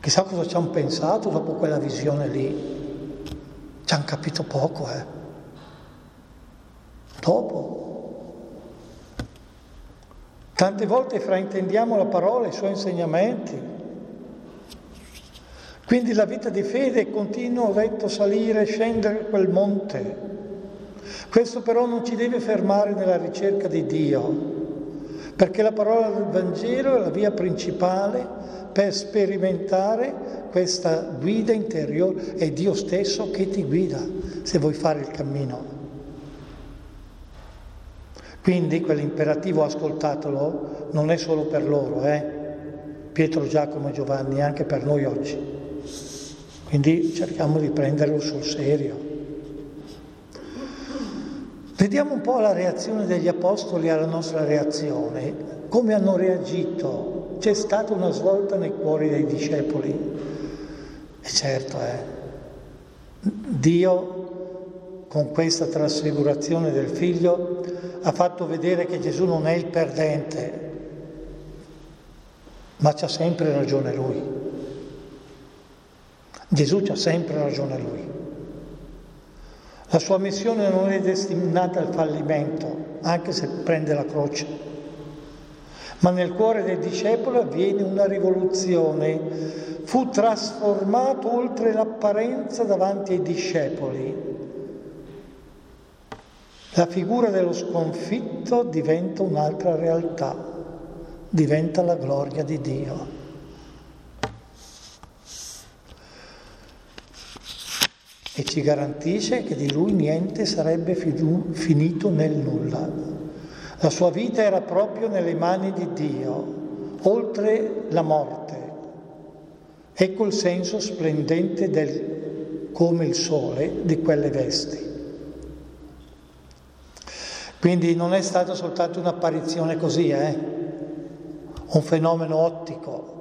Chissà cosa ci hanno pensato dopo quella visione lì. Ci hanno capito poco, eh. Dopo. Tante volte fraintendiamo la parola e i suoi insegnamenti. Quindi la vita di fede è continuo retto salire e scendere quel monte. Questo però non ci deve fermare nella ricerca di Dio, perché la parola del Vangelo è la via principale per sperimentare questa guida interiore, è Dio stesso che ti guida se vuoi fare il cammino. Quindi quell'imperativo ascoltatelo non è solo per loro, eh? Pietro, Giacomo e Giovanni, anche per noi oggi. Quindi cerchiamo di prenderlo sul serio. Vediamo un po' la reazione degli apostoli alla nostra reazione, come hanno reagito. C'è stata una svolta nei cuori dei discepoli. E certo, eh, Dio con questa trasfigurazione del figlio ha fatto vedere che Gesù non è il perdente, ma c'ha sempre ragione lui. Gesù c'ha sempre ragione lui. La sua missione non è destinata al fallimento, anche se prende la croce. Ma nel cuore dei discepoli avviene una rivoluzione. Fu trasformato oltre l'apparenza davanti ai discepoli. La figura dello sconfitto diventa un'altra realtà, diventa la gloria di Dio. E ci garantisce che di lui niente sarebbe finito nel nulla. La sua vita era proprio nelle mani di Dio, oltre la morte. Ecco il senso splendente del come il sole di quelle vesti. Quindi non è stata soltanto un'apparizione così, eh? un fenomeno ottico.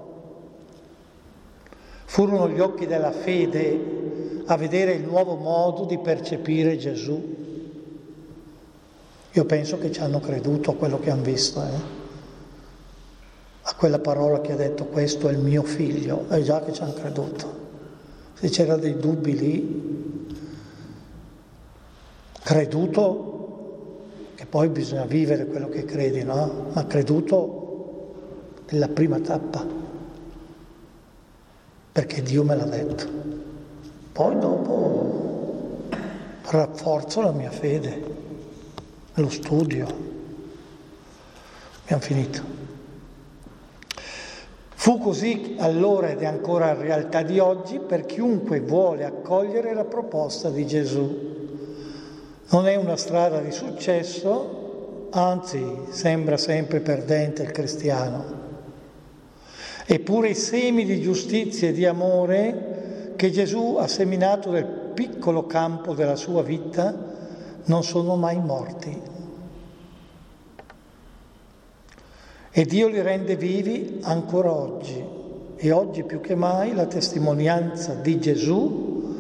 Furono gli occhi della fede a vedere il nuovo modo di percepire Gesù. Io penso che ci hanno creduto a quello che hanno visto, eh? a quella parola che ha detto questo è il mio figlio, è già che ci hanno creduto. Se c'era dei dubbi lì, creduto, che poi bisogna vivere quello che credi, no? Ma creduto è la prima tappa, perché Dio me l'ha detto. Poi dopo rafforzo la mia fede, lo studio. Abbiamo finito. Fu così allora ed è ancora realtà di oggi per chiunque vuole accogliere la proposta di Gesù. Non è una strada di successo, anzi sembra sempre perdente il cristiano. Eppure i semi di giustizia e di amore che Gesù ha seminato nel piccolo campo della sua vita non sono mai morti. E Dio li rende vivi ancora oggi. E oggi più che mai la testimonianza di Gesù,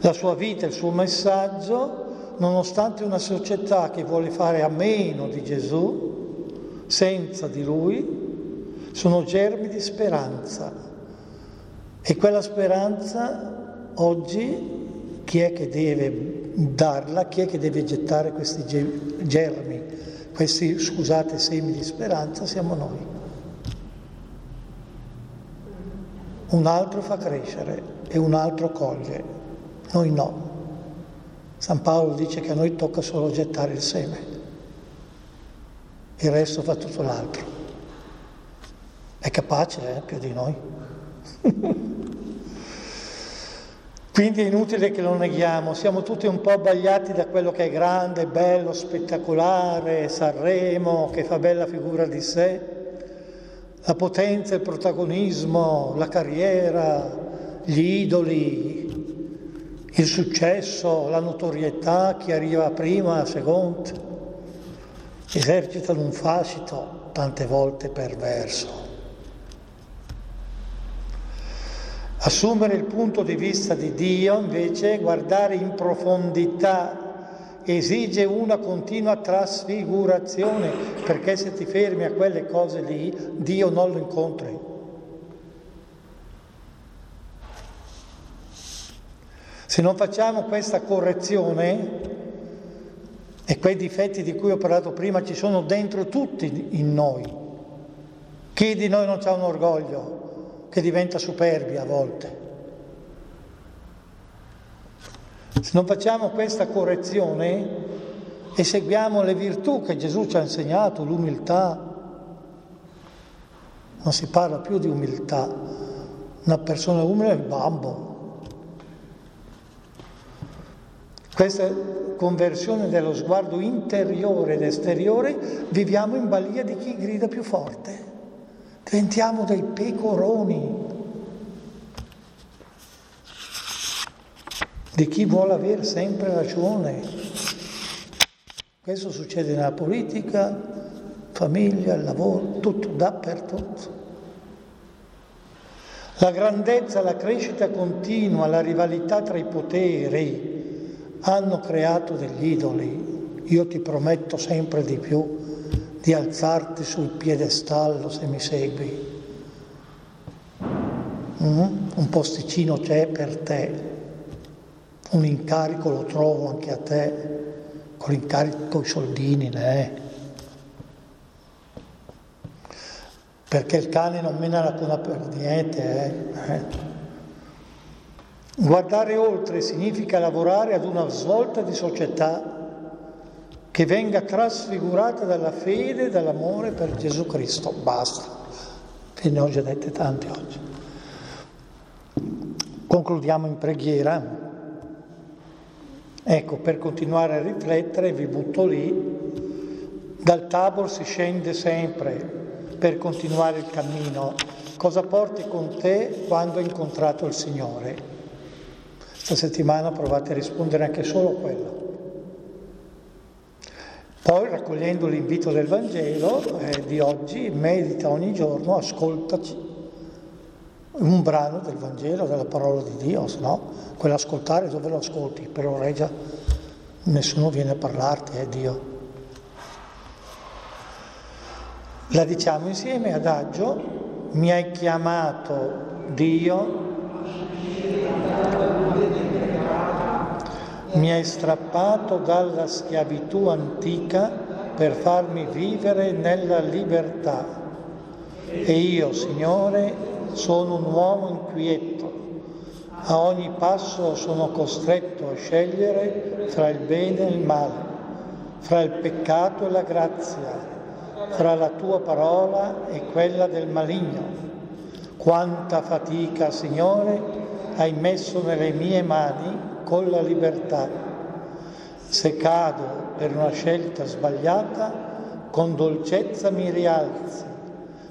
la sua vita, il suo messaggio, nonostante una società che vuole fare a meno di Gesù, senza di lui, sono germi di speranza e quella speranza oggi chi è che deve darla, chi è che deve gettare questi germi, questi, scusate, semi di speranza, siamo noi. Un altro fa crescere e un altro coglie, noi no. San Paolo dice che a noi tocca solo gettare il seme, il resto fa tutto l'altro. È capace, eh, più di noi. *laughs* Quindi è inutile che lo neghiamo, siamo tutti un po' abbagliati da quello che è grande, bello, spettacolare, Sanremo, che fa bella figura di sé, la potenza, il protagonismo, la carriera, gli idoli, il successo, la notorietà, chi arriva prima, secondo, esercitano un fascito tante volte perverso. Assumere il punto di vista di Dio, invece, guardare in profondità, esige una continua trasfigurazione, perché se ti fermi a quelle cose lì, Dio non lo incontri. Se non facciamo questa correzione, e quei difetti di cui ho parlato prima ci sono dentro tutti in noi, chi di noi non ha un orgoglio? Che diventa superbia a volte. Se non facciamo questa correzione e seguiamo le virtù che Gesù ci ha insegnato, l'umiltà, non si parla più di umiltà, una persona umile è il bambo. Questa conversione dello sguardo interiore ed esteriore viviamo in balia di chi grida più forte. Diventiamo dei pecoroni, di chi vuole avere sempre ragione. Questo succede nella politica, famiglia, lavoro, tutto, dappertutto. La grandezza, la crescita continua, la rivalità tra i poteri hanno creato degli idoli. Io ti prometto sempre di più di alzarti sul piedestallo se mi segui. Mm? Un posticino c'è per te, un incarico lo trovo anche a te, con l'incarico i soldini ne è. perché il cane non mena la coda per niente. Eh? Eh. Guardare oltre significa lavorare ad una svolta di società che venga trasfigurata dalla fede e dall'amore per Gesù Cristo. Basta, ve ne ho già dette tante oggi. Concludiamo in preghiera. Ecco, per continuare a riflettere vi butto lì, dal Tabor si scende sempre per continuare il cammino. Cosa porti con te quando hai incontrato il Signore? Questa settimana provate a rispondere anche solo a quello. Poi, raccogliendo l'invito del Vangelo eh, di oggi, medita ogni giorno, ascoltaci un brano del Vangelo, della parola di Dio, se no, quell'ascoltare dove lo ascolti? Per oreggia nessuno viene a parlarti, è Dio. La diciamo insieme adagio, mi hai chiamato Dio, mi hai strappato dalla schiavitù antica per farmi vivere nella libertà. E io, Signore, sono un uomo inquieto. A ogni passo sono costretto a scegliere fra il bene e il male, fra il peccato e la grazia fra la tua parola e quella del maligno. Quanta fatica, Signore, hai messo nelle mie mani con la libertà. Se cado per una scelta sbagliata, con dolcezza mi rialzi.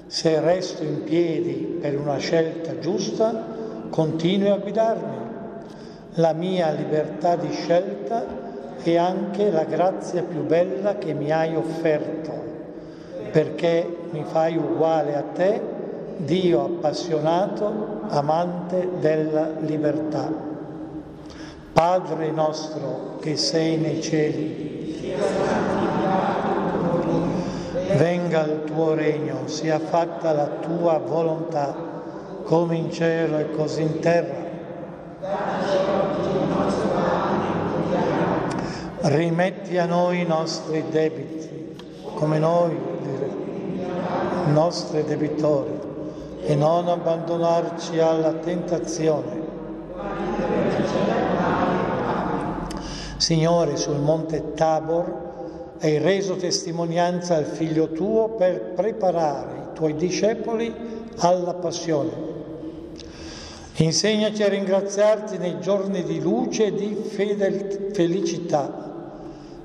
Se resto in piedi per una scelta giusta, continui a guidarmi. La mia libertà di scelta è anche la grazia più bella che mi hai offerto perché mi fai uguale a te, Dio appassionato, amante della libertà. Padre nostro che sei nei cieli, venga il tuo regno, sia fatta la tua volontà, come in cielo e così in terra. Rimetti a noi i nostri debiti, come noi nostri debitori e non abbandonarci alla tentazione. Signore, sul monte Tabor hai reso testimonianza al figlio tuo per preparare i tuoi discepoli alla passione. Insegnaci a ringraziarti nei giorni di luce e di fedel- felicità.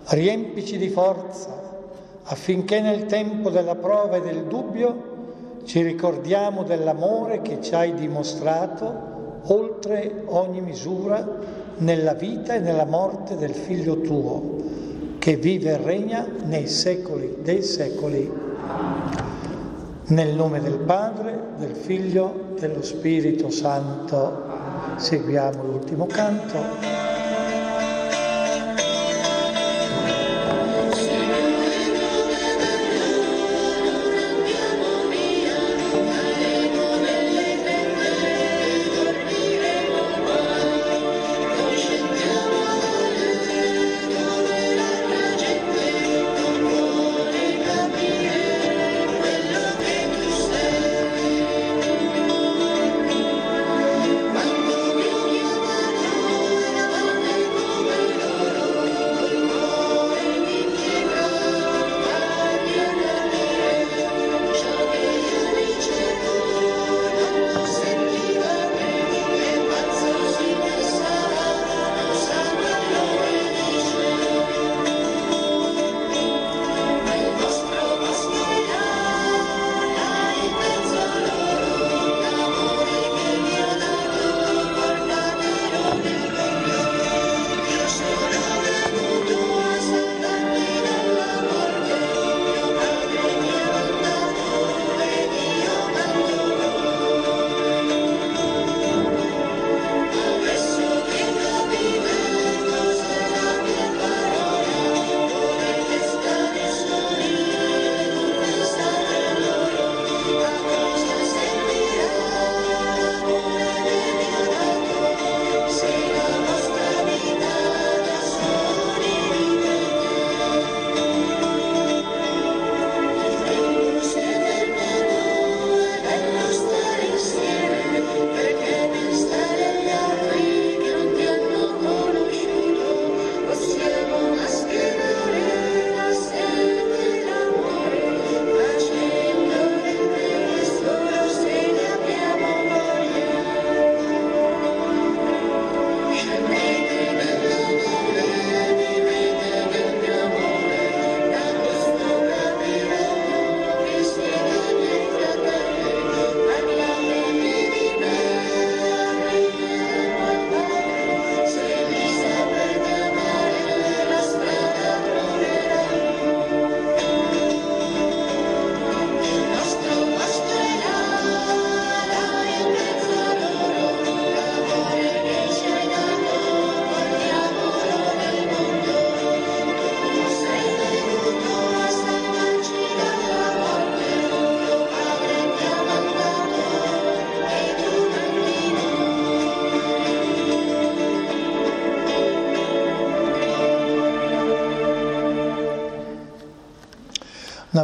Riempici di forza affinché nel tempo della prova e del dubbio ci ricordiamo dell'amore che ci hai dimostrato oltre ogni misura nella vita e nella morte del Figlio tuo, che vive e regna nei secoli dei secoli. Nel nome del Padre, del Figlio, dello Spirito Santo. Seguiamo l'ultimo canto.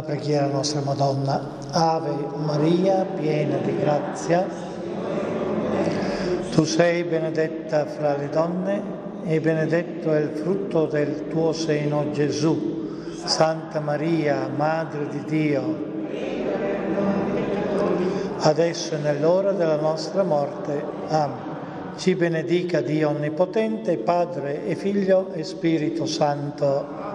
Preghiera nostra Madonna. Ave Maria, piena di grazia, tu sei benedetta fra le donne e benedetto è il frutto del tuo seno Gesù. Santa Maria, Madre di Dio, adesso e nell'ora della nostra morte. Amen. Ci benedica Dio Onnipotente, Padre e Figlio e Spirito Santo.